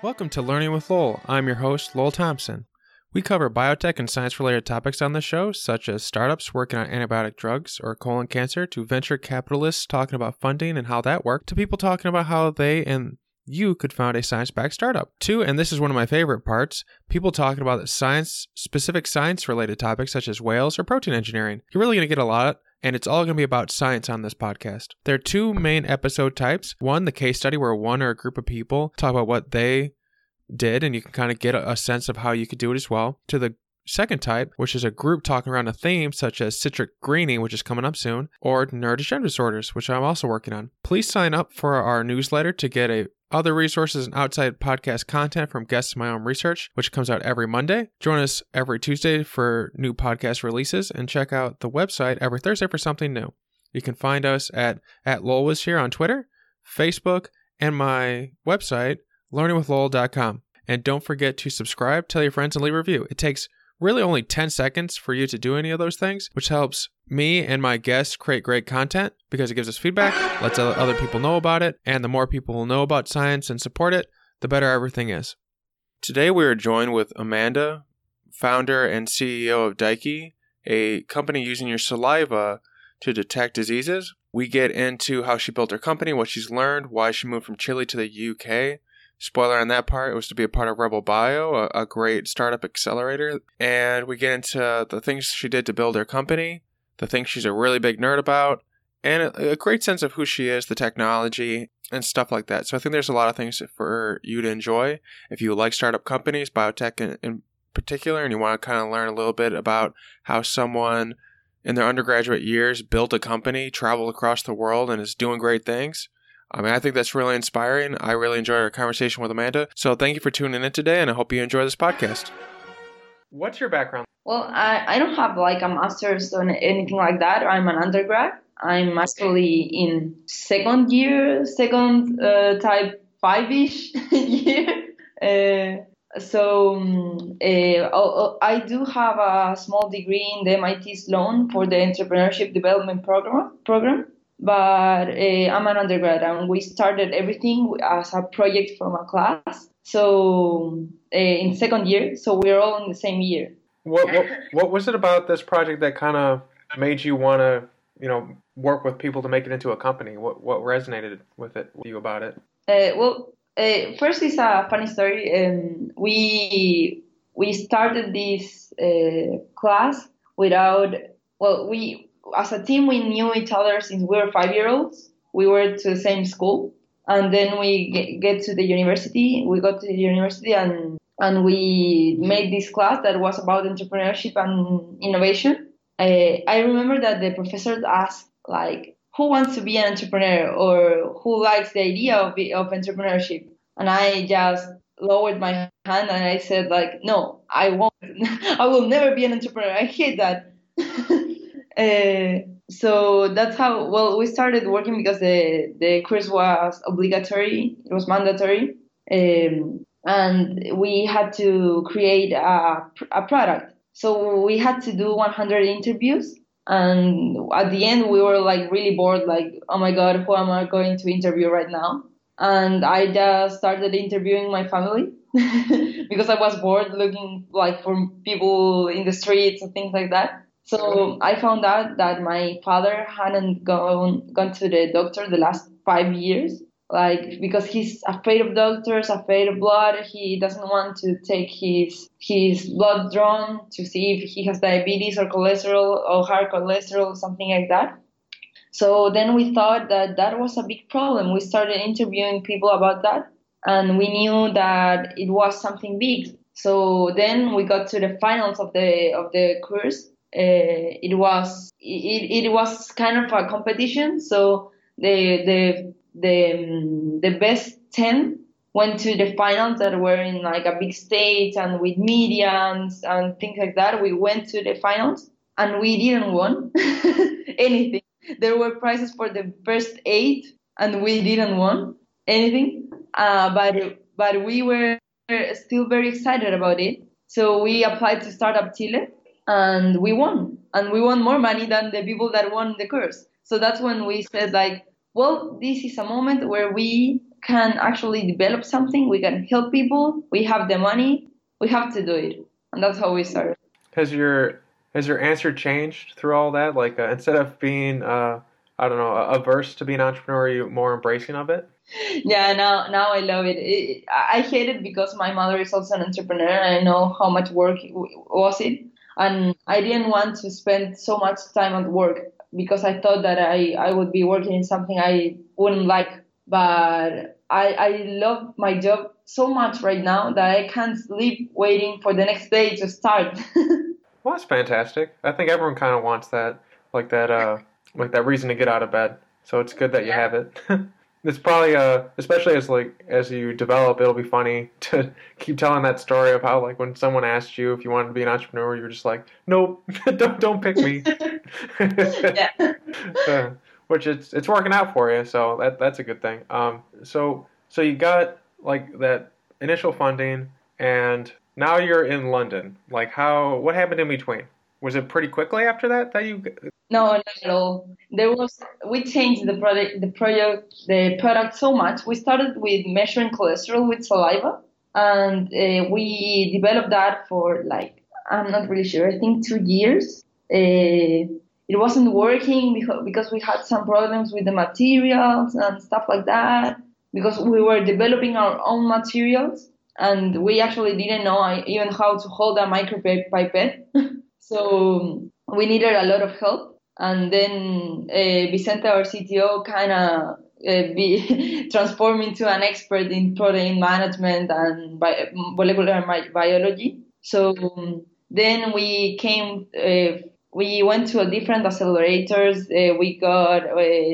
Welcome to Learning with Lowell. I'm your host, Lowell Thompson. We cover biotech and science related topics on the show, such as startups working on antibiotic drugs or colon cancer, to venture capitalists talking about funding and how that worked, to people talking about how they and you could found a science backed startup. Two, and this is one of my favorite parts, people talking about science, specific science related topics such as whales or protein engineering. You're really going to get a lot and it's all going to be about science on this podcast. There are two main episode types. One, the case study, where one or a group of people talk about what they did, and you can kind of get a, sense of how you could do it as well. To the second type, which is a group talking around a theme such as citrus greening, which is coming up soon, or neurodegenerative disorders, which I'm also working on. Please sign up for our newsletter to get a other resources and outside podcast content from guests in my own research, which comes out every Monday. Join us every Tuesday for new podcast releases and check out the website every Thursday for something new. You can find us at, at Lowell was here on Twitter, Facebook, and my website, learningwithlowell.com. And don't forget to subscribe, tell your friends, and leave a review. It takes really only 10 seconds for you to do any of those things, which helps me and my guests create great content because it gives us feedback, lets other people know about it, and the more people will know about science and support it, the better everything is. Today we are joined with Amanda, founder and CEO of Daeki, a company using your saliva to detect diseases. We get into how she built her company, what she's learned, why she moved from Chile to the UK, Spoiler on that part, it was to be a part of Rebel Bio, a, a great startup accelerator. And we get into the things she did to build her company, the things she's a really big nerd about, and a, a great sense of who she is, the technology, and stuff like that. So I think there's a lot of things for you to enjoy. If you like startup companies, biotech in, in particular, and you want to kind of learn a little bit about how someone in their undergraduate years built a company, traveled across the world, and is doing great things, I mean, I think that's really inspiring. I really enjoyed our conversation with Amanda. So thank you for tuning in today, and I hope you enjoy this podcast. What's your background? Well, I, I don't have like a master's or anything like that. I'm an undergrad. I'm actually in second year, second uh, type five ish year. Uh, so um, uh, I do have a small degree in the MIT Sloan for the Entrepreneurship Development Program. Program but uh, I'm an undergrad and we started everything as a project from a class. So uh, in second year, so we're all in the same year. What, what what was it about this project that kind of made you want to you know work with people to make it into a company? What what resonated with it with you about it? Uh, well, uh, first is a funny story. Um, we we started this uh, class without well we as a team, we knew each other since we were five year olds. We were to the same school. And then we get, get to the university. We got to the university and, and we made this class that was about entrepreneurship and innovation. I, I remember that the professor asked, like, who wants to be an entrepreneur or who likes the idea of, of entrepreneurship? And I just lowered my hand and I said, like, no, I won't. I will never be an entrepreneur. I hate that. Uh, so that's how well we started working because the the course was obligatory. It was mandatory. Um, and we had to create a, a product. So we had to do 100 interviews. And at the end we were like really bored like oh my god who am i going to interview right now? And i just started interviewing my family because i was bored looking like for people in the streets and things like that so I found out that my father hadn't gone gone to the doctor the last five years, like because he's afraid of doctors, afraid of blood. He doesn't want to take his his blood drawn to see if he has diabetes or cholesterol or high cholesterol, something like that. So then we thought that that was a big problem. We started interviewing people about that, and we knew that it was something big. So then we got to the finals of the of the course it was it, it was kind of a competition. So the the the um, the best ten went to the finals that were in like a big stage and with media and, and things like that. We went to the finals and we didn't win anything. There were prizes for the first eight and we didn't win anything. Uh, but but we were still very excited about it. So we applied to Startup Chile and we won and we won more money than the people that won the course so that's when we said like well this is a moment where we can actually develop something, we can help people, we have the money, we have to do it, and that's how we started. Has your has your answer changed through all that? Like uh, instead of being uh, I don't know averse to being an entrepreneur, are you more embracing of it? Yeah, now now I love it. it. I hate it because my mother is also an entrepreneur, and I know how much work was it, and I didn't want to spend so much time at work because I thought that I I would be working in something I wouldn't like. But I I love my job so much right now that I can't sleep waiting for the next day to start. well, that's fantastic. I think everyone kind of wants that, like that, uh, like that reason to get out of bed. So it's good that you have it. it's probably uh especially as like as you develop it'll be funny to keep telling that story of how like when someone asked you if you wanted to be an entrepreneur you're just like nope don't don't pick me. Yeah. uh, which it's it's working out for you so that that's a good thing. Um so so you got like that initial funding and now you're in London. Like how what happened in between? Was it pretty quickly after that that you no, not at all. There was we changed the product, the project, the product so much. We started with measuring cholesterol with saliva, and uh, we developed that for like I'm not really sure. I think two years. Uh, it wasn't working because because we had some problems with the materials and stuff like that. Because we were developing our own materials, and we actually didn't know even how to hold a micropipette. so we needed a lot of help and then uh, Vicente, our CTO, kind of uh, be transformed into an expert in protein management and bi- molecular biology. So um, then we came, uh, we went to a different accelerators. Uh, we got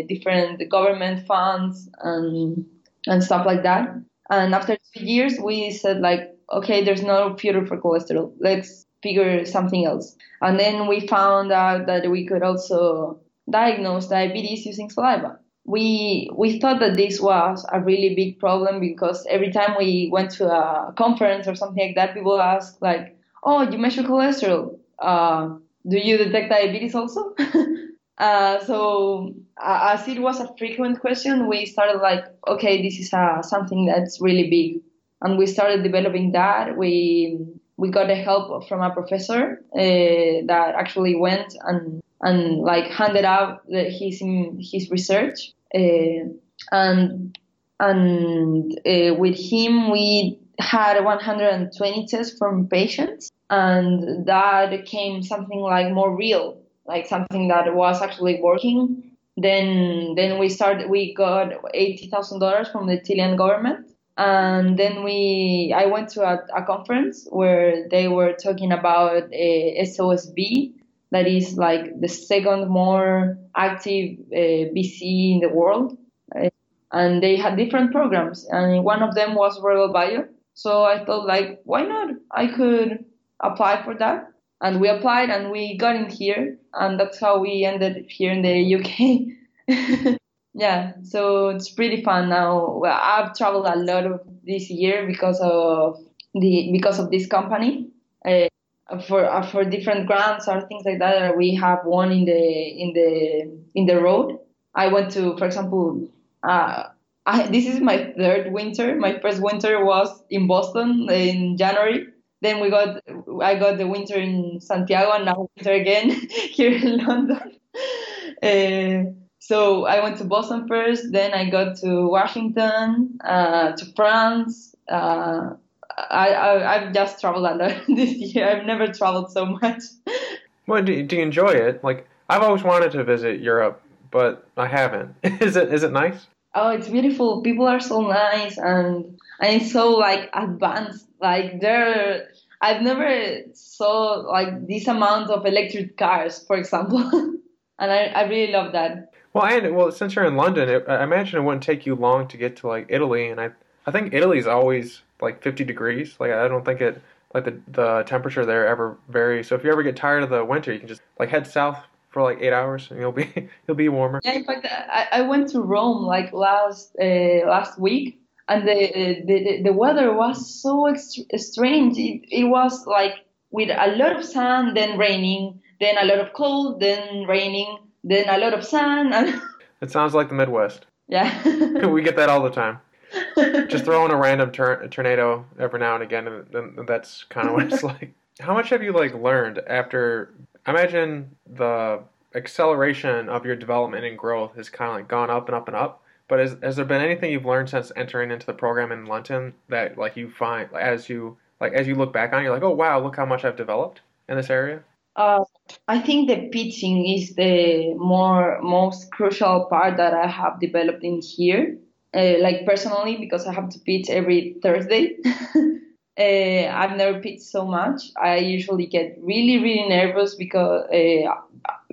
different government funds and and stuff like that. And after two years, we said like, okay, there's no future for cholesterol. Let's figure something else. And then we found out that we could also diagnose diabetes using saliva. We we thought that this was a really big problem because every time we went to a conference or something like that, people ask like, "Oh, you measure cholesterol? Uh, do you detect diabetes also?" uh, so uh, as it was a frequent question, we started like, "Okay, this is uh, something that's really big," and we started developing that. We we got the help from a professor uh, that actually went and and like handed out the, his his research uh, and and uh, with him we had 120 tests from patients and that became something like more real like something that was actually working. Then then we started we got $80,000 from the Chilean government and then we i went to a, a conference where they were talking about a SOSV that is like the second more active uh, in the world. Uh, and they had different programs and one of them was Rebel Bio. So i thought like why not? I could apply for that. And we applied and we got in here and that's how we ended here in the uk yeah so it's pretty fun now. Well, i've traveled a lot of this year because of the because of this company. Uh, for uh, for different grants or things like that we have one in the in the in the road. I went to for example uh, I, this is my third winter. My first winter was in boston in january. Then we got i got the winter in santiago and now winter again here in london. Uh, so I went to Boston first, then I got to Washington, uh, to France. Uh, I, I have just traveled a lot this year. I've never traveled so much. Well, do, do you enjoy it? Like I've always wanted to visit Europe, but I haven't. is it is it nice? Oh, it's beautiful. People are so nice and and it's so like advanced. Like they're I've never saw like this amount of electric cars, for example, and I, I really love that. Well, and well, since you're in London, it, I imagine it wouldn't take you long to get to like Italy, and I I think Italy's always like 50 degrees. Like I don't think it like the the temperature there ever varies. So if you ever get tired of the winter, you can just like head south for like eight hours, and you'll be you'll be warmer. Yeah, in fact, I, I went to Rome like last uh, last week, and the, the the weather was so ext- strange. It, it was like with a lot of sun, then raining, then a lot of cold, then raining then a lot of sun. And it sounds like the Midwest. Yeah. we get that all the time. Just throw in a random tor- tornado every now and again, and, and that's kind of what it's like. How much have you like learned after? I imagine the acceleration of your development and growth has kind of like gone up and up and up. But has, has there been anything you've learned since entering into the program in London that like you find as you like as you look back on, it, you're like, oh wow, look how much I've developed in this area? Uh, I think the pitching is the more most crucial part that I have developed in here. Uh, like personally, because I have to pitch every Thursday. uh, I've never pitched so much. I usually get really, really nervous because uh,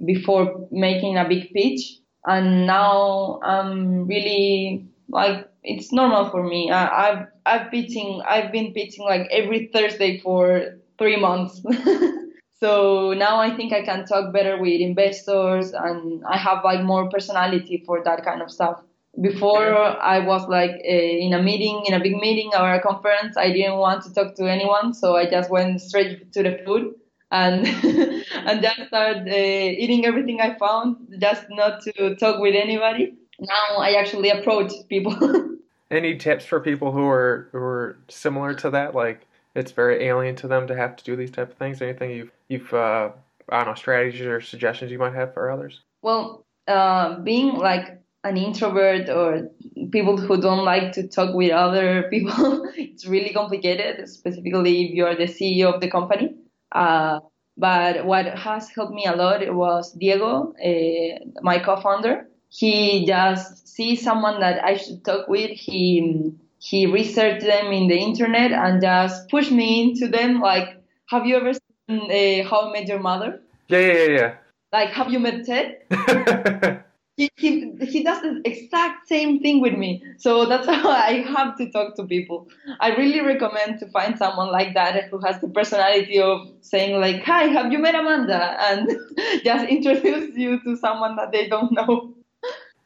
before making a big pitch, and now I'm really like it's normal for me. I, I've I've pitching I've been pitching like every Thursday for three months. so now I think I can talk better with investors, and I have like more personality for that kind of stuff. Before I was like in a meeting, in a big meeting or a conference, I didn't want to talk to anyone, so I just went straight to the food and and just started uh, eating everything I found, just not to talk with anybody. Now I actually approach people. Any tips for people who are who are similar to that? Like it's very alien to them to have to do these type of things. Anything you've you've uh, I don't know strategies or suggestions you might have for others? Well, uh, being like an introvert or people who don't like to talk with other people, it's really complicated, specifically if you're the CEO of the company. Uh, but what has helped me a lot was Diego, uh, my co-founder. He just sees someone that I should talk with. He he researched them in the internet and just pushed me into them. Like, have you ever seen uh, How I Met Your Mother? Yeah, yeah, yeah. Like, have you met Ted? he, he, he does the exact same thing with me. So that's how I have to talk to people. I really recommend to find someone like that who has the personality of saying like, "Hi, have you met Amanda?" and just introduce you to someone that they don't know.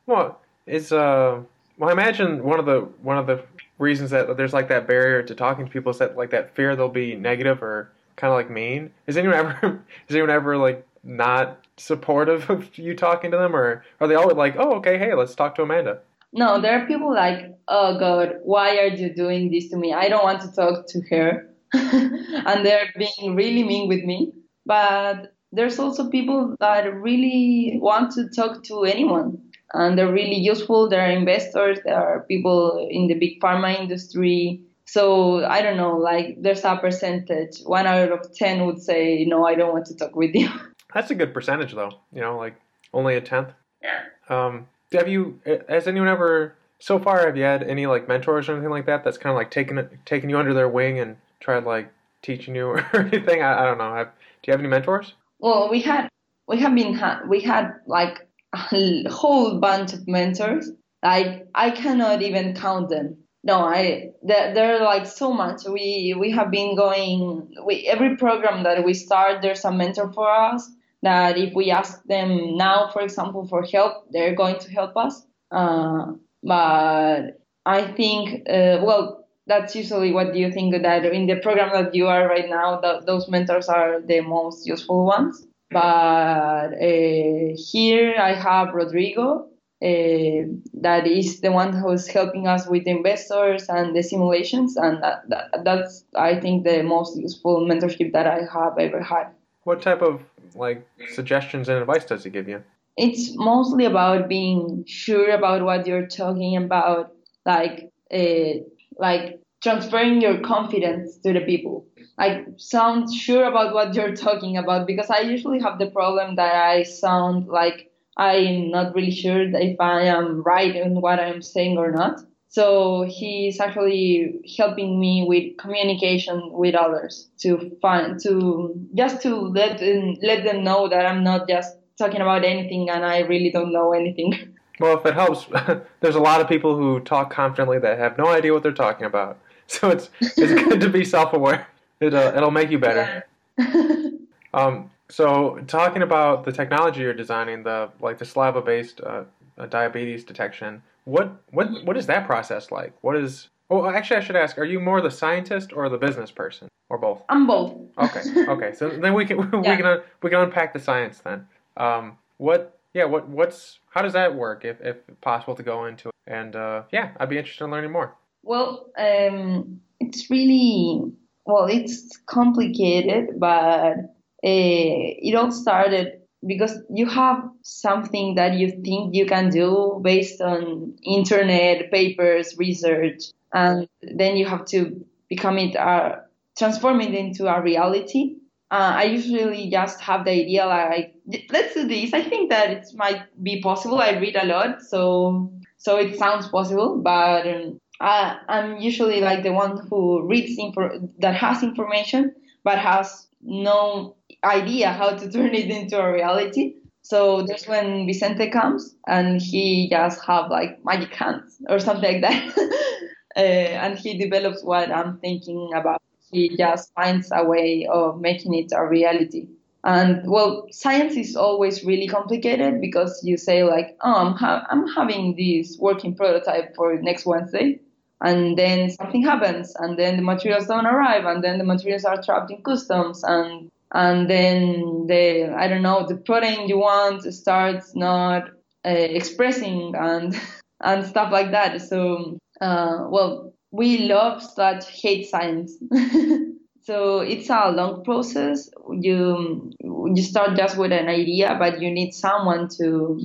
Well, it's uh, well, I imagine one of the one of the reasons that there's like that barrier to talking to people is that like that fear they'll be negative or kind of like mean. Is anyone ever is anyone ever like not supportive of you talking to them, or are they always like, oh, okay, hey, let's talk to Amanda? No, there are people like, oh God, why are you doing this to me? I don't want to talk to her. and they're being really mean with me. But there's also people that really want to talk to anyone. And they're really useful. There are investors, there are people in the big pharma industry. So I don't know, like there's a percentage. One out of 10 would say, no, I don't want to talk with you. That's a good percentage, though. You know, like only a tenth. Yeah. Um, have you? Has anyone ever so far? Have you had any like mentors or anything like that? That's kind of like taking it, taking you under their wing and tried like teaching you or anything. I, I don't know. Have, do you have any mentors? Well, we had we have been ha- we had like a whole bunch of mentors. Like I cannot even count them. No, I there, there are like so much. We we have been going. We every program that we start, there's a mentor for us that if we ask them now, for example, for help, they're going to help us. Uh, but I think, uh, well, that's usually what you think that in the program that you are right now, those mentors are the most useful ones. But uh, here I have Rodrigo, uh, that is the one who's helping us with the investors and the simulations, and that, that, that's I think the most useful mentorship that I have ever had. What type of like suggestions and advice does he give you? It's mostly about being sure about what you're talking about, like uh, like transferring your confidence to the people. Like sound sure about what you're talking about because I usually have the problem that I sound like I'm not really sure if I am right in what I'm saying or not. So he's actually helping me with communication with others to find to just to let them, let them know that I'm not just talking about anything and I really don't know anything. Well, if it helps, there's a lot of people who talk confidently that have no idea what they're talking about. So it's it's good to be self-aware. It'll it'll make you better. Yeah. um, so talking about the technology you're designing, the like the saliva-based uh, uh, diabetes detection. What what what is that process like? What is? Well, actually, I should ask: Are you more the scientist or the business person, or both? I'm both. Okay, okay. So then we can we yeah. can we can unpack the science then. Um, what? Yeah. What? What's? How does that work? If if possible to go into it. And uh, yeah, I'd be interested in learning more. Well, um, it's really well, it's complicated, but uh, it all started because you have something that you think you can do based on internet papers research and then you have to become it uh, transform it into a reality. Uh, i usually just have the idea like let's do this. I think that it might be possible. I read a lot so so it sounds possible but um, I, i'm usually like the one who reads info that has information but has no idea how to turn it into a reality. So that's when Vicente comes and he just have like magic hands or something like that. uh, and he develops what I'm thinking about. He just finds a way of making it a reality. And well, science is always really complicated because you say like, oh, I'm, ha- I'm having this working prototype for next Wednesday. And then something happens and then the materials don't arrive and then the materials are trapped in customs and and then the I don't know the protein you want starts not uh, expressing and and stuff like that. So uh, well, we love such hate science. so it's a long process. You you start just with an idea, but you need someone to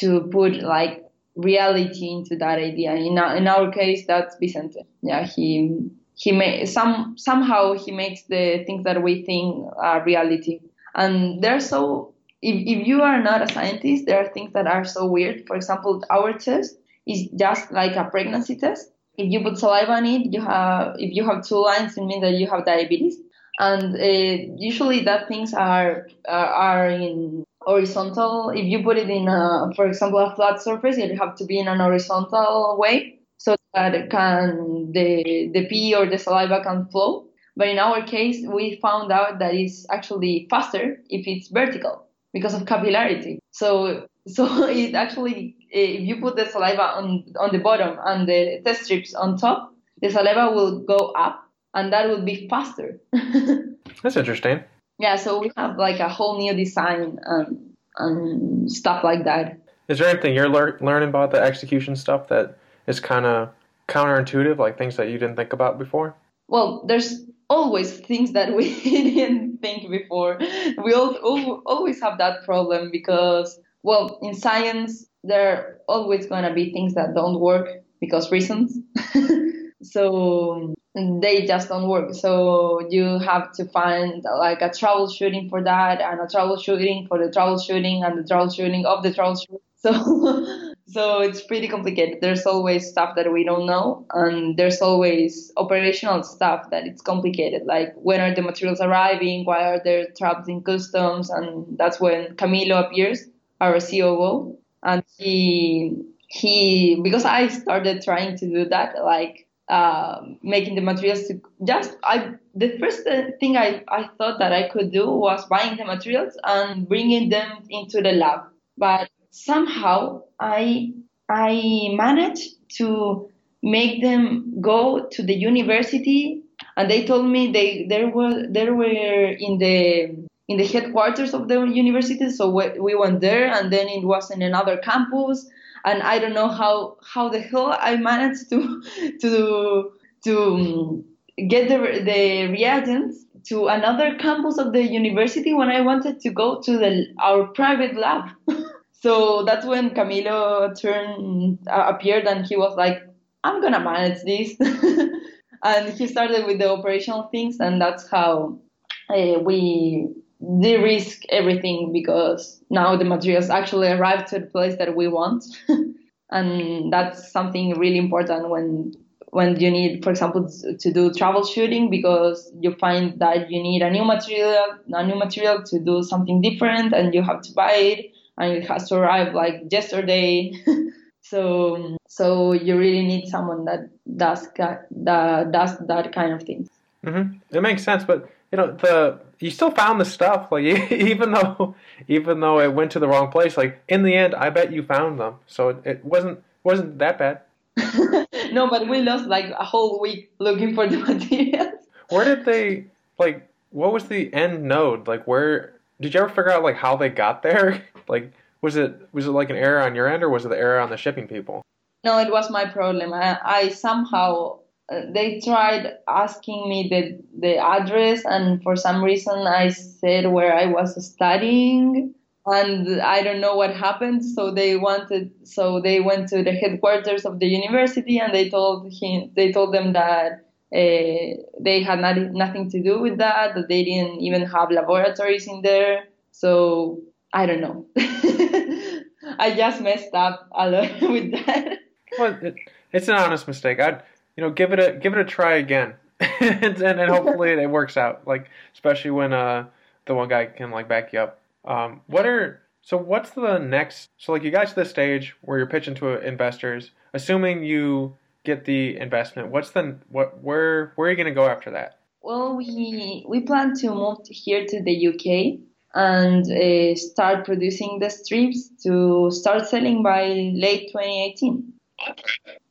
to put like reality into that idea. In our, in our case, that's Vicente. Yeah, he he may some somehow he makes the things that we think are reality and they're so if, if you are not a scientist there are things that are so weird for example our test is just like a pregnancy test if you put saliva on it you have if you have two lines it means that you have diabetes and uh, usually that things are are in horizontal if you put it in a for example a flat surface it have to be in an horizontal way so that can the the pee or the saliva can flow. But in our case, we found out that it's actually faster if it's vertical because of capillarity. So so it actually if you put the saliva on on the bottom and the test strips on top, the saliva will go up and that will be faster. That's interesting. Yeah, so we have like a whole new design and and stuff like that. Is there anything you're lear- learning about the execution stuff that is kind of counterintuitive, like things that you didn't think about before? Well, there's always things that we didn't think before. We all, all, always have that problem because, well, in science, there are always going to be things that don't work because reasons. so mm, they just don't work. So you have to find like a troubleshooting for that and a troubleshooting for the troubleshooting and the troubleshooting of the troubleshooting. So so it's pretty complicated. There's always stuff that we don't know, and there's always operational stuff that it's complicated. Like when are the materials arriving? Why are they trapped in customs? And that's when Camilo appears, our COO, and he he because I started trying to do that, like uh, making the materials to just I the first thing I, I thought that I could do was buying the materials and bringing them into the lab. But somehow I I managed to make them go to the university and they told me they there were they were in the in the headquarters of the university so we went there and then it was in another campus and I don't know how how the hell I managed to to to get the the reagents to another campus of the university when I wanted to go to the our private lab. So that's when Camilo turned uh, appeared and he was like, "I'm gonna manage this," and he started with the operational things, and that's how uh, we de-risk everything because now the materials actually arrive to the place that we want, and that's something really important when when you need, for example, to do troubleshooting because you find that you need a new material, a new material to do something different, and you have to buy it and it has to arrive like yesterday. so so you really need someone that does that does that kind of thing. Mm-hmm. It makes sense, but you know the you still found the stuff like even though even though it went to the wrong place like in the end i bet you found them. So it, it wasn't wasn't that bad. No but we lost like a whole week looking for the materials. Where did they like what was the end node? Like where did you ever figure out like how they got there? Like, was it was it like an error on your end, or was it the error on the shipping people? No, it was my problem. I, I somehow they tried asking me the the address, and for some reason I said where I was studying, and I don't know what happened. So they wanted, so they went to the headquarters of the university, and they told him, they told them that. Uh, they had not, nothing to do with that, that they didn't even have laboratories in there. So I don't know. I just messed up a lot with that. Well, it's an honest mistake. I'd you know give it a give it a try again, and, and hopefully it works out. Like especially when uh the one guy can like back you up. Um, what are so what's the next? So like you got to this stage where you're pitching to investors, assuming you get the investment. What's the what where where are you going to go after that? Well, we we plan to move here to the UK and uh, start producing the strips to start selling by late 2018.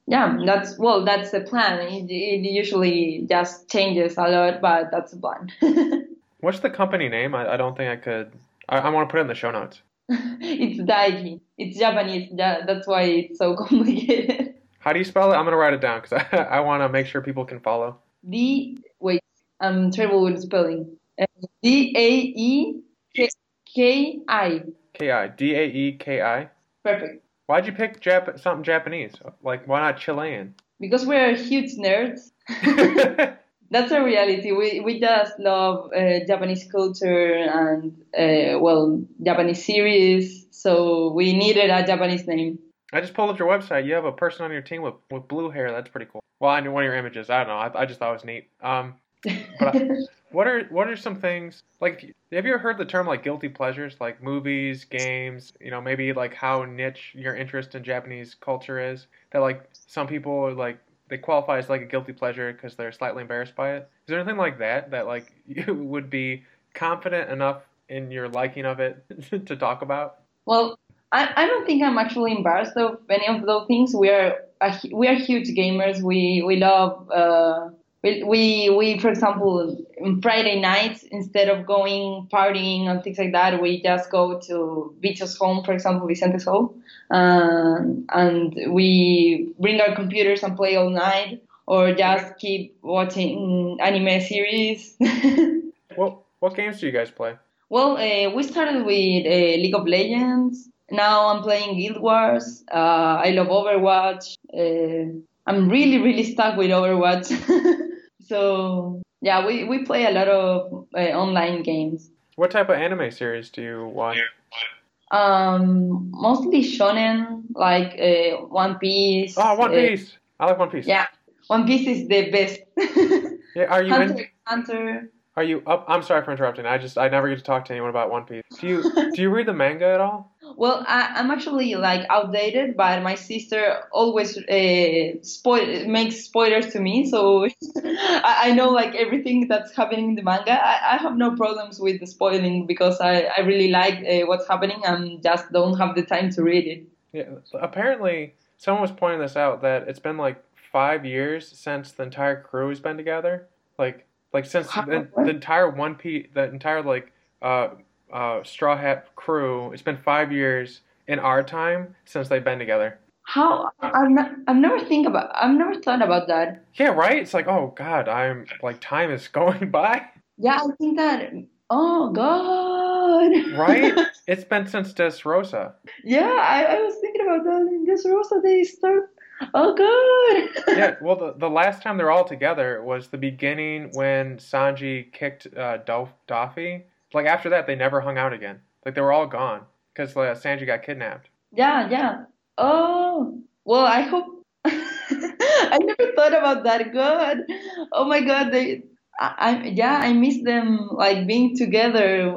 Yeah, that's well, that's the plan. It, it usually just changes a lot, but that's the plan. What's the company name? I, I don't think I could. I, I want to put it in the show notes. it's Daeki. It's Japanese. That's why it's so complicated. How do you spell it? I'm gonna write it down because I, I want to make sure people can follow. D. Wait, I'm terrible with spelling. D A E K I. K I. D A E K I. Perfect. Why'd you pick Jap- something Japanese? Like, why not Chilean? Because we're huge nerds. That's a reality. We we just love uh, Japanese culture and uh, well Japanese series, so we needed a Japanese name. I just pulled up your website. You have a person on your team with, with blue hair. That's pretty cool. Well, I knew one of your images. I don't know. I, I just thought it was neat. Um, but I, what are what are some things like? Have you ever heard the term like guilty pleasures, like movies, games? You know, maybe like how niche your interest in Japanese culture is. That like some people are like they qualify as like a guilty pleasure because they're slightly embarrassed by it. Is there anything like that that like you would be confident enough in your liking of it to talk about? Well, I, I don't think I'm actually embarrassed of any of those things. We are we are huge gamers. We we love. Uh, we, we, for example, on Friday nights, instead of going partying and things like that, we just go to Bicho's home, for example, Vicente's home, um, and we bring our computers and play all night, or just keep watching anime series. what what games do you guys play? Well, uh, we started with uh, League of Legends. Now I'm playing Guild Wars. Uh, I love Overwatch. Uh, I'm really, really stuck with Overwatch. so yeah, we, we play a lot of uh, online games. What type of anime series do you watch? Um, mostly shonen, like uh, One Piece. Oh, One Piece! I like One Piece. Yeah, One Piece is the best. yeah, are you Hunter, in? Hunter. Are you up? I'm sorry for interrupting. I just I never get to talk to anyone about One Piece. Do you do you read the manga at all? Well, I, am actually like outdated, but my sister always uh, spoil makes spoilers to me, so I, I, know like everything that's happening in the manga. I, I have no problems with the spoiling because I, I really like uh, what's happening and just don't have the time to read it. Yeah, apparently someone was pointing this out that it's been like five years since the entire crew has been together. Like like since the, the entire One Piece, the entire like. Uh, uh, Straw Hat crew. It's been five years in our time since they've been together. How I've, not, I've never think about I've never thought about that. Yeah, right. It's like oh god, I'm like time is going by. Yeah, I think that. Oh god. right. It's been since Dressrosa. Yeah, I, I was thinking about that. In Dressrosa, they start. Oh good yeah. Well, the the last time they're all together was the beginning when Sanji kicked uh, Dof- Doffy like after that, they never hung out again. Like they were all gone because uh, Sanji got kidnapped. Yeah, yeah. Oh, well, I hope. I never thought about that. God, oh my God, they. I, I yeah, I miss them like being together,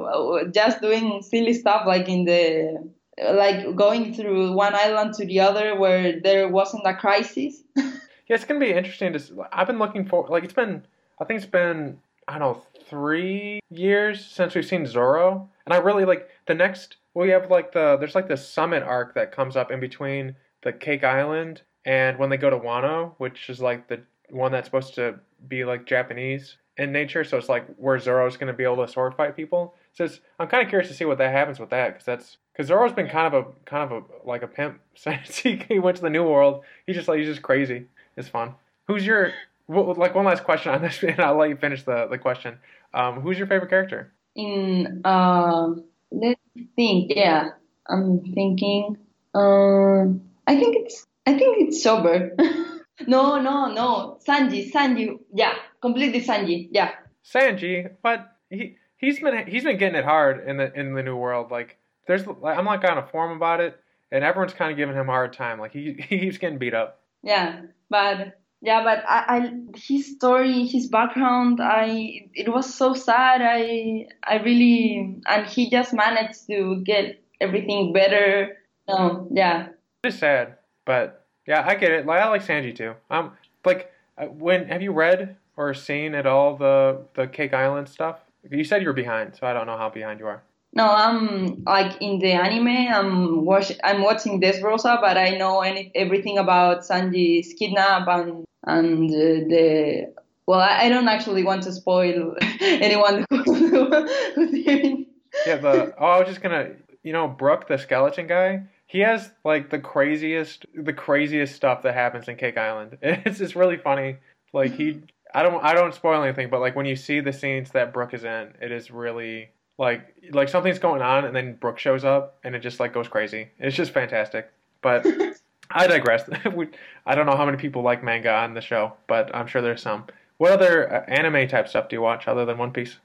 just doing silly stuff like in the like going through one island to the other where there wasn't a crisis. yeah, it's gonna be interesting to. I've been looking for like it's been. I think it's been I don't know three years since we've seen Zoro, and I really like the next. We have like the there's like the summit arc that comes up in between the Cake Island and when they go to Wano, which is like the one that's supposed to be like Japanese in nature. So it's like where Zoro's to be able to sword fight people. So I'm kind of curious to see what that happens with that because that's because Zoro's been kind of a kind of a like a pimp since he went to the New World. He's just like he's just crazy. It's fun. Who's your like one last question on this, and I'll let you finish the the question. Um, who's your favorite character? In uh, let's think. Yeah, I'm thinking. Um, I think it's I think it's sober. no, no, no. Sanji, Sanji. Yeah, completely Sanji. Yeah. Sanji, but he he's been he's been getting it hard in the in the new world. Like there's like, I'm like on a forum about it, and everyone's kind of giving him a hard time. Like he he keeps getting beat up. Yeah, but yeah, but I, I his story, his background, I it was so sad. I I really and he just managed to get everything better. No, yeah. It's sad, but yeah, I get it. Like I like Sanji too. Um, like uh, when have you read or seen at all the the Cake Island stuff? You said you were behind, so I don't know how behind you are. No, I'm like in the anime. I'm watch I'm watching Dressrosa, but I know any everything about Sanji's kidnap and and uh, the. Well, I, I don't actually want to spoil anyone who's hearing. Yeah, the oh, I was just gonna, you know, Brook, the skeleton guy. He has like the craziest, the craziest stuff that happens in Cake Island. It's just really funny. Like he, I don't, I don't spoil anything, but like when you see the scenes that Brook is in, it is really like like something's going on and then Brook shows up and it just like goes crazy. It's just fantastic. But I digress. I don't know how many people like manga on the show, but I'm sure there's some. What other uh, anime type stuff do you watch other than One Piece?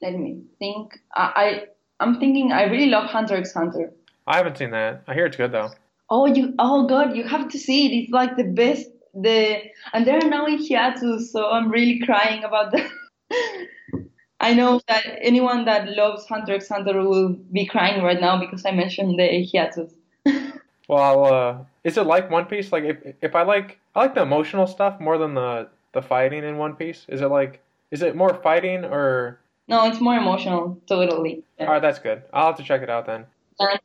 Let me think. I, I am thinking I really love Hunter x Hunter. I haven't seen that. I hear it's good though. Oh you oh god, you have to see it. It's like the best the and they're now in hiatus, so I'm really crying about that. I know that anyone that loves Hunter x Hunter will be crying right now because I mentioned the hiatus. well, uh, is it like One Piece? Like, if if I like I like the emotional stuff more than the the fighting in One Piece. Is it like is it more fighting or? No, it's more emotional. Totally. Yeah. All right, that's good. I'll have to check it out then.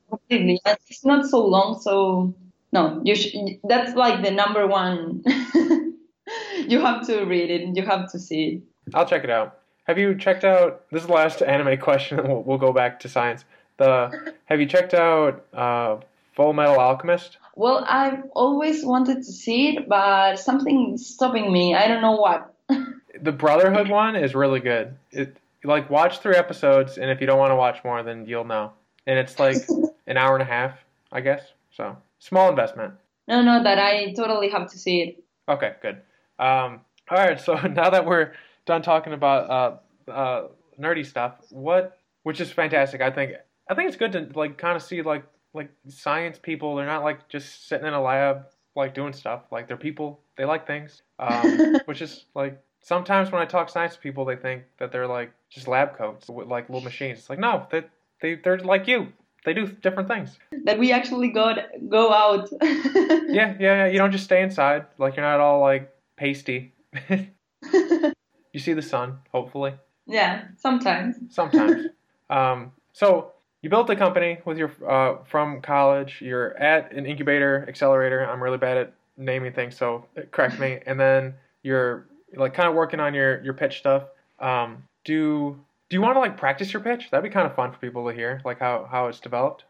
completely. It's not so long, so no, you sh- that's like the number one. you have to read it. You have to see it. I'll check it out. Have you checked out? This is the last anime question. We'll, we'll go back to science. The Have you checked out uh, Full Metal Alchemist? Well, I've always wanted to see it, but something's stopping me. I don't know what. the Brotherhood one is really good. It like watch three episodes, and if you don't want to watch more, then you'll know. And it's like an hour and a half, I guess. So small investment. No, no, that I totally have to see it. Okay, good. Um, all right, so now that we're done talking about uh, uh, nerdy stuff, what which is fantastic. I think I think it's good to like kind of see like like science people. They're not like just sitting in a lab like doing stuff. Like they're people. They like things, um, which is like sometimes when I talk science to people, they think that they're like just lab coats with like little machines. It's like no, they they they're like you. They do different things. That we actually go go out. yeah, yeah, yeah. You don't just stay inside. Like you're not all like pasty. You see the sun, hopefully. Yeah, sometimes. Sometimes. um, so you built a company with your uh, from college. You're at an incubator, accelerator. I'm really bad at naming things, so correct me. And then you're like kind of working on your your pitch stuff. Um, do do you want to like practice your pitch? That'd be kind of fun for people to hear, like how how it's developed.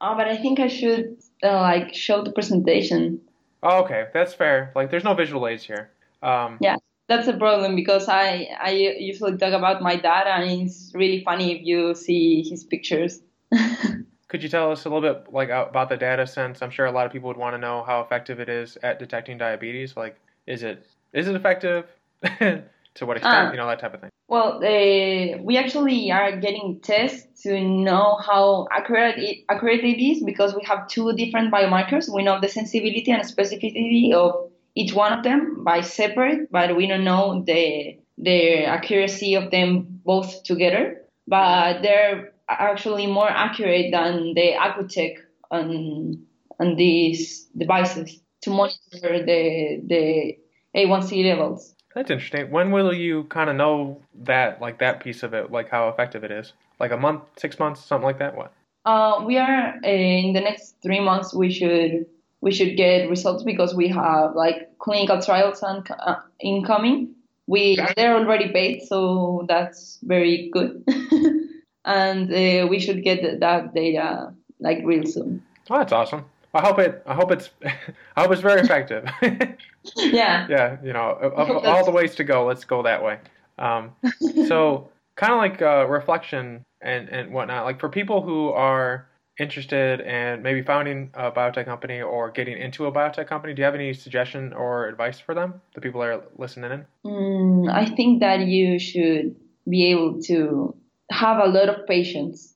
Oh, but I think I should uh, like show the presentation. Oh, okay, that's fair. Like, there's no visual aids here. Um, yeah that's a problem because I I usually talk about my data and it's really funny if you see his pictures. Could you tell us a little bit like about the data since I'm sure a lot of people would want to know how effective it is at detecting diabetes? Like, is it is it effective? to what extent? Uh, you know that type of thing. Well, uh, we actually are getting tests to know how accurate it, accurate it is because we have two different biomarkers. We know the sensibility and specificity of each one of them by separate, but we don't know the the accuracy of them both together. But they're actually more accurate than the Accu-Chek on on these devices to monitor the the A1C levels. That's interesting. When will you kind of know that, like that piece of it, like how effective it is? Like a month, six months, something like that. What? Uh, we are uh, in the next three months. We should we should get results because we have like clinical trials and uh, incoming. We they're already paid, so that's very good. and uh, we should get that data like real soon. Oh, that's awesome. I hope it. I hope it's. I hope it's very effective. yeah. Yeah. You know, of, of all the ways to go, let's go that way. Um, so kind of like uh, reflection and and whatnot. Like for people who are interested in maybe founding a biotech company or getting into a biotech company, do you have any suggestion or advice for them? The people that are listening in. Mm, I think that you should be able to have a lot of patience.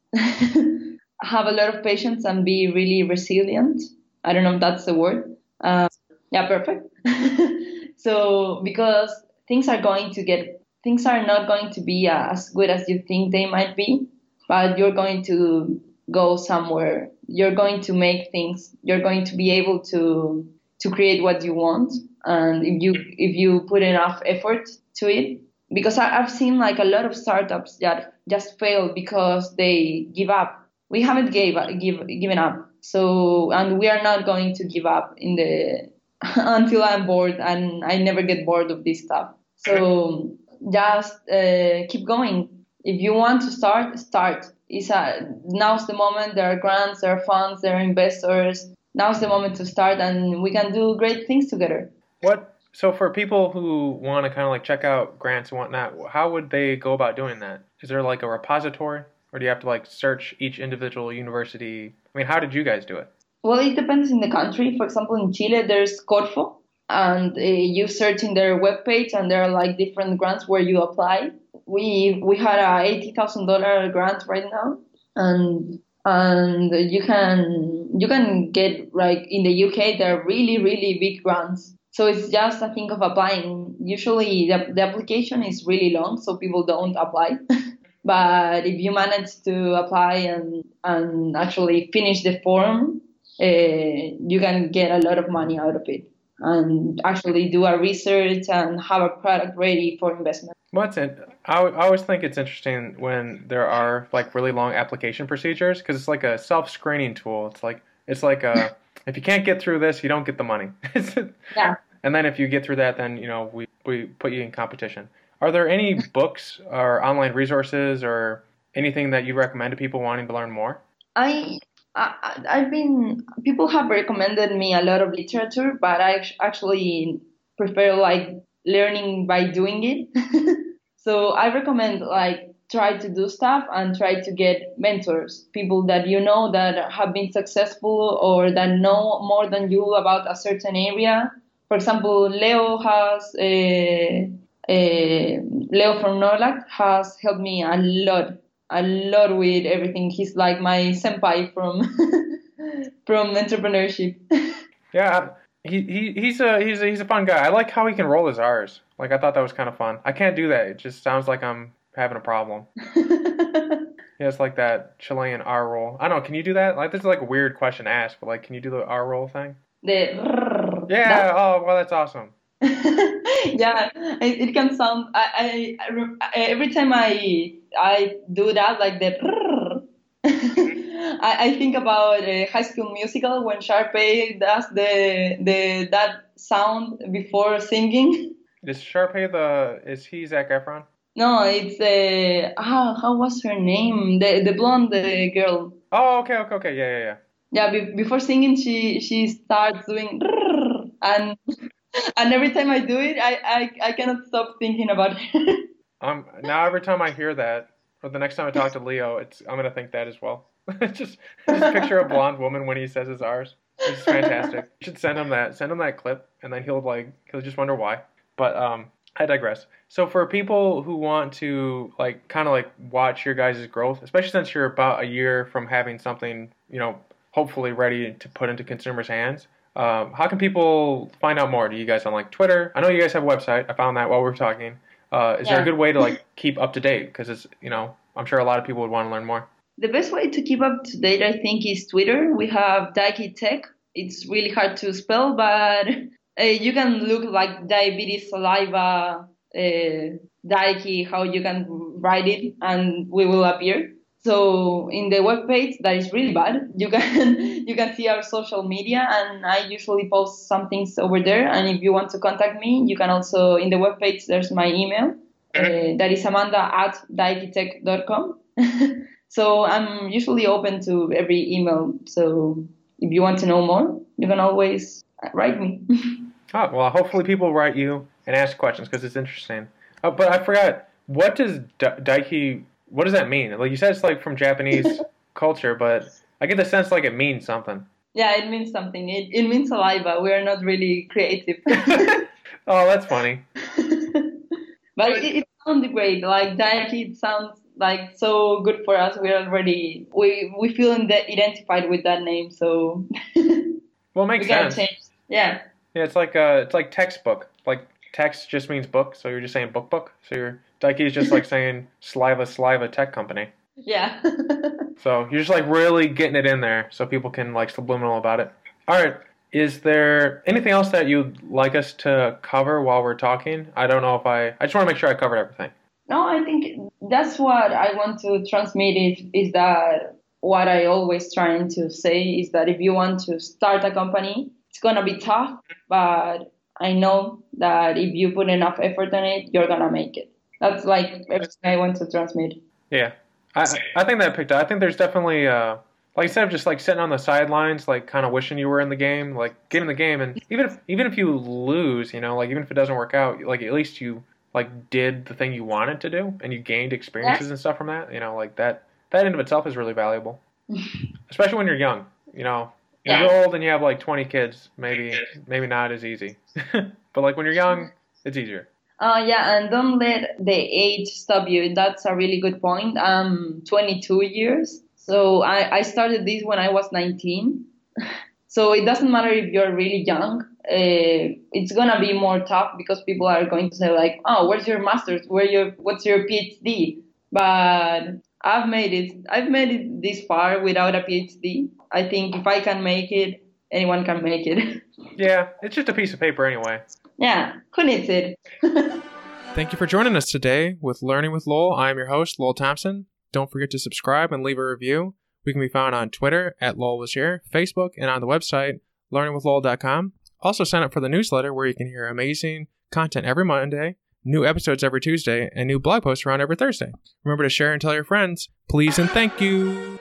Have a lot of patience and be really resilient. I don't know if that's the word. Uh, yeah, perfect. so because things are going to get things are not going to be as good as you think they might be, but you're going to go somewhere. You're going to make things. You're going to be able to to create what you want, and if you if you put enough effort to it. Because I, I've seen like a lot of startups that just fail because they give up. We haven't gave give given up. So and we are not going to give up in the until I'm bored and I never get bored of this stuff. So just uh, keep going. If you want to start, start. It's a, now's the moment. There are grants, there are funds, there are investors. Now's the moment to start, and we can do great things together. What? So for people who want to kind of like check out grants and whatnot, how would they go about doing that? Is there like a repository, or do you have to like search each individual university? I mean, how did you guys do it? Well, it depends in the country. For example, in Chile, there's Corfo, and uh, you search in their webpage, and there are like different grants where you apply. We we had a eighty thousand dollar grant right now, and and you can you can get like in the UK there are really really big grants. So it's just a thing of applying. Usually the, the application is really long, so people don't apply. but if you manage to apply and and actually finish the form, uh, you can get a lot of money out of it and actually do a research and have a product ready for investment. What's it? I, I always think it's interesting when there are like really long application procedures because it's like a self-screening tool. It's like it's like a if you can't get through this, you don't get the money. yeah. And then if you get through that, then you know we we put you in competition. Are there any books or online resources or anything that you recommend to people wanting to learn more? I I, I've been people have recommended me a lot of literature, but I actually prefer like learning by doing it. so I recommend like try to do stuff and try to get mentors, people that you know that have been successful or that know more than you about a certain area. For example, Leo has a, a Leo from Norlac has helped me a lot a lot with everything. He's like my senpai from from entrepreneurship. yeah, he, he he's a he's a he's a fun guy. I like how he can roll his R's. Like I thought that was kind of fun. I can't do that. It just sounds like I'm having a problem. yeah, it's like that Chilean R roll. I don't know. Can you do that? Like this is like a weird question to ask, but like, can you do the R roll thing? The yeah. That? Oh well, that's awesome. Yeah, it, it, can sound. I, I, I every time I I do that like the. I, I think about uh, High School Musical when Sharpay does the the that sound before singing. Is Sharpay the is he Zac Efron? No, it's uh how how was her name? The the blonde girl. Oh, okay, okay, okay, yeah, yeah, yeah. Yeah, be, before singing, she she starts doing and and every time I do it, I I, I cannot stop thinking about it. um, now every time I hear that, or the next time I talk to Leo, it's I'm gonna think that as well. just just picture a blonde woman when he says his R's. It's fantastic. You should send him that. Send him that clip, and then he'll like he'll just wonder why. But um, I digress. So for people who want to like kind of like watch your guys' growth, especially since you're about a year from having something, you know, hopefully ready to put into consumers' hands. Um, how can people find out more? Do you guys on like Twitter? I know you guys have a website. I found that while we were talking. Uh, is yeah. there a good way to like keep up to date? Because it's you know I'm sure a lot of people would want to learn more. The best way to keep up to date, I think, is Twitter. We have Daeki Tech. It's really hard to spell, but uh, you can look like diabetes saliva uh, Daeki, how you can write it, and we will appear. So in the web page that is really bad, you can you can see our social media, and I usually post some things over there. And if you want to contact me, you can also in the web page. There's my email. Uh, that is Amanda at daekitech.com. so I'm usually open to every email. So if you want to know more, you can always write me. oh well, hopefully people write you and ask questions because it's interesting. Oh, but I forgot. What does daeki? What does that mean? Like you said, it's like from Japanese culture, but I get the sense like it means something. Yeah, it means something. It, it means saliva. We are not really creative. oh, that's funny. but it, it sounds great. Like daeki, it sounds like so good for us. We're already we we feel identified with that name, so. well, it makes we sense. Change. Yeah. Yeah, it's like uh, it's like textbook. Like text just means book, so you're just saying book book. So your daeki is just like saying saliva saliva tech company. Yeah. so you're just like really getting it in there so people can like subliminal about it. All right. Is there anything else that you'd like us to cover while we're talking? I don't know if I. I just want to make sure I covered everything. No, I think that's what I want to transmit is, is that what I always trying to say is that if you want to start a company, it's gonna be tough, but I know that if you put enough effort in it, you're gonna make it. That's like everything I want to transmit. Yeah, I I think that picked up. I think there's definitely uh like instead of just like sitting on the sidelines, like kind of wishing you were in the game, like get in the game, and even if even if you lose, you know, like even if it doesn't work out, like at least you like did the thing you wanted to do, and you gained experiences and stuff from that. You know, like that that in of itself is really valuable, especially when you're young. You know, when yeah. you're old and you have like 20 kids, maybe maybe not as easy, but like when you're young, it's easier. Uh, yeah, and don't let the age stop you. That's a really good point. I'm 22 years, so I, I started this when I was 19. so it doesn't matter if you're really young. Uh, it's gonna be more tough because people are going to say like, "Oh, where's your master's? Where your what's your PhD?" But I've made it. I've made it this far without a PhD. I think if I can make it, anyone can make it. yeah, it's just a piece of paper anyway. Yeah, who needs it? Thank you for joining us today with Learning with Lowell. I am your host, Lowell Thompson. Don't forget to subscribe and leave a review. We can be found on Twitter at Lowell was here, Facebook, and on the website learningwithlowell.com. Also, sign up for the newsletter where you can hear amazing content every Monday, new episodes every Tuesday, and new blog posts around every Thursday. Remember to share and tell your friends. Please and thank you.